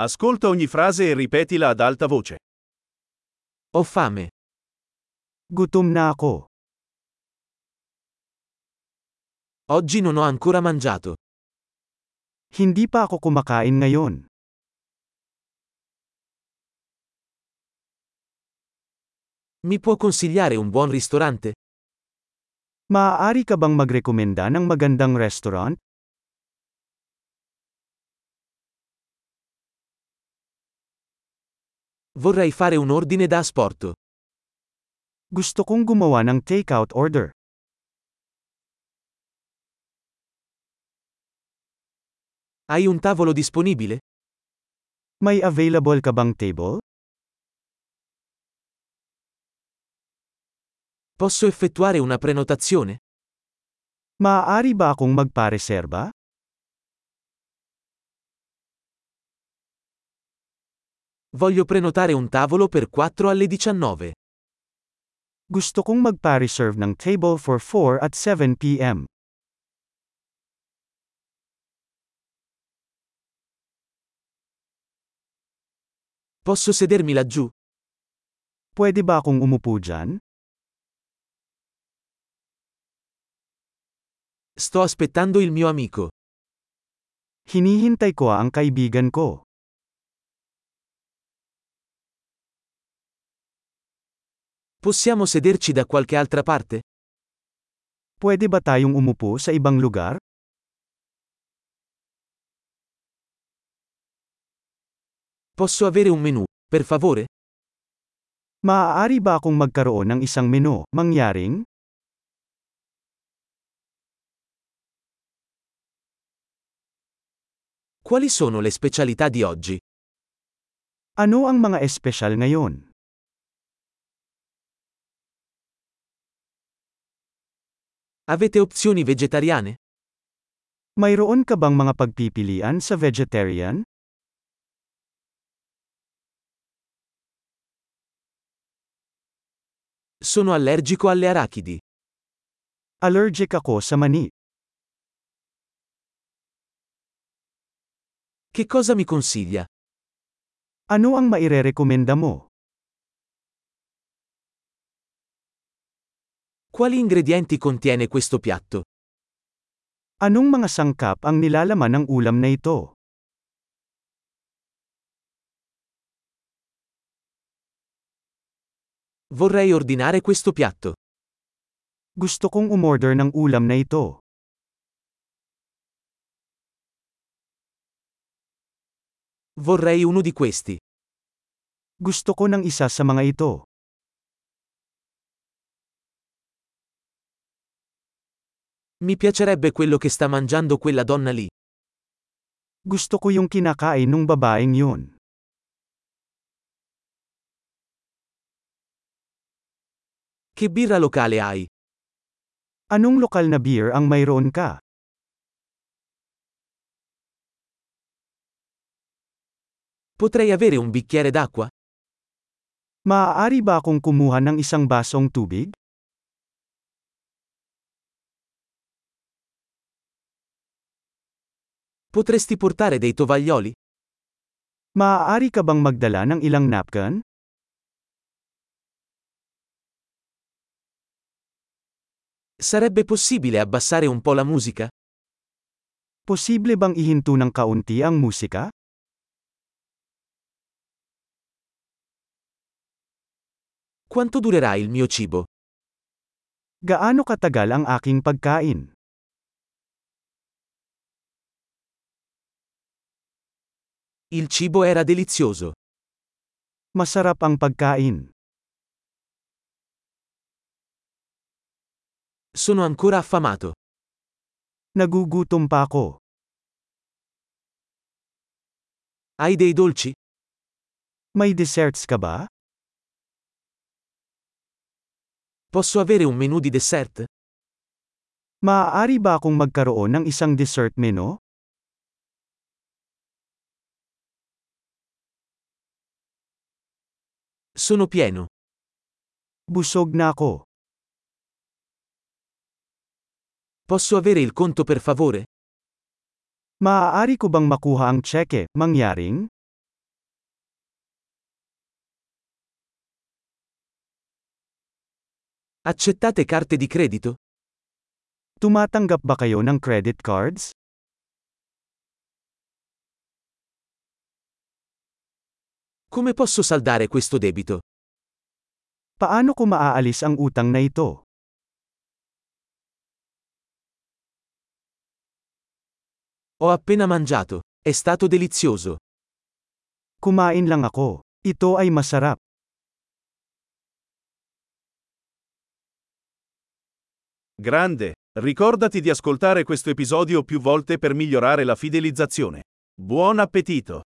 Ascolta ogni frase e ripetila ad alta voce. Ho fame. Gutom na ako. Oggi non ho ancora mangiato. Hindi pa ako kumakain ngayon. Mi può consigliare un buon ristorante? Maaari ka bang magrekomenda ng magandang restaurant? Vorrei fare un ordine da asporto. Gusto kong gumawa ng takeout order. Hai un tavolo disponibile? May available ka bang table? Posso effettuare una prenotazione? Maaari ba akong magpareserba? Voglio prenotare un tavolo per 4 alle 19. Gusto kong magpa-reserve ng table for 4 at 7 p.m. Posso sedermi laggiù? Pwede ba akong umupo dyan? Sto aspettando il mio amico. Hinihintay ko ang kaibigan ko. Possiamo sederci da qualche altra parte? Pwede ba tayong umupo sa ibang lugar? Posso avere un menù, per favore? Maaari ba akong magkaroon ng isang menu, mangyaring? Quali sono le specialità di oggi? Ano ang mga espesyal ngayon? Avete opzioni vegetariane? Mayroon ka bang mga pagpipilian sa vegetarian? Sono allergico alle arachidi. Allergic ako sa mani. Che cosa mi consiglia? Ano ang mairerekomenda mo? Quali ingredienti contiene questo piatto? Anong mga sangkap ang nilalaman ng ulam na ito? Vorrei ordinare questo piatto. Gusto kong umorder ng ulam na ito. Vorrei uno di questi. Gusto ko ng isa sa mga ito. Mi piacerebbe quello che sta mangiando quella donna lì. Gusto ko yung kinakain nung babaeng yun. Che birra locale hai? Anong lokal na beer ang mayroon ka? Potrei avere un bicchiere d'acqua? Maaari ba akong kumuha ng isang basong tubig? Potresti portare dei tovaglioli? Maaari ka bang magdala ng ilang napkin? Sarebbe possibile abbassare un po' la musica? Posible bang ihinto ng kaunti ang musika? Quanto durerà il mio cibo? Gaano katagal ang aking pagkain? Il cibo era delizioso. Masarap ang pagkain. Sono ancora affamato. Nagugutom pa ako. Hai dei dolci? May desserts ka ba? Posso avere un menù di dessert? Maaari ba akong magkaroon ng isang dessert menu? Sono pieno. Busog na ako. Posso avere il conto per favore? Maaari ko bang makuha ang cheque, mangyaring? Accettate carte di credito? Tumatanggap ba kayo ng credit cards? Come posso saldare questo debito? Paano ko maaalis ang utang na ito? Ho appena mangiato. È stato delizioso. Kumain lang ako. Ito ay masarap. Grande! Ricordati di ascoltare questo episodio più volte per migliorare la fidelizzazione. Buon appetito!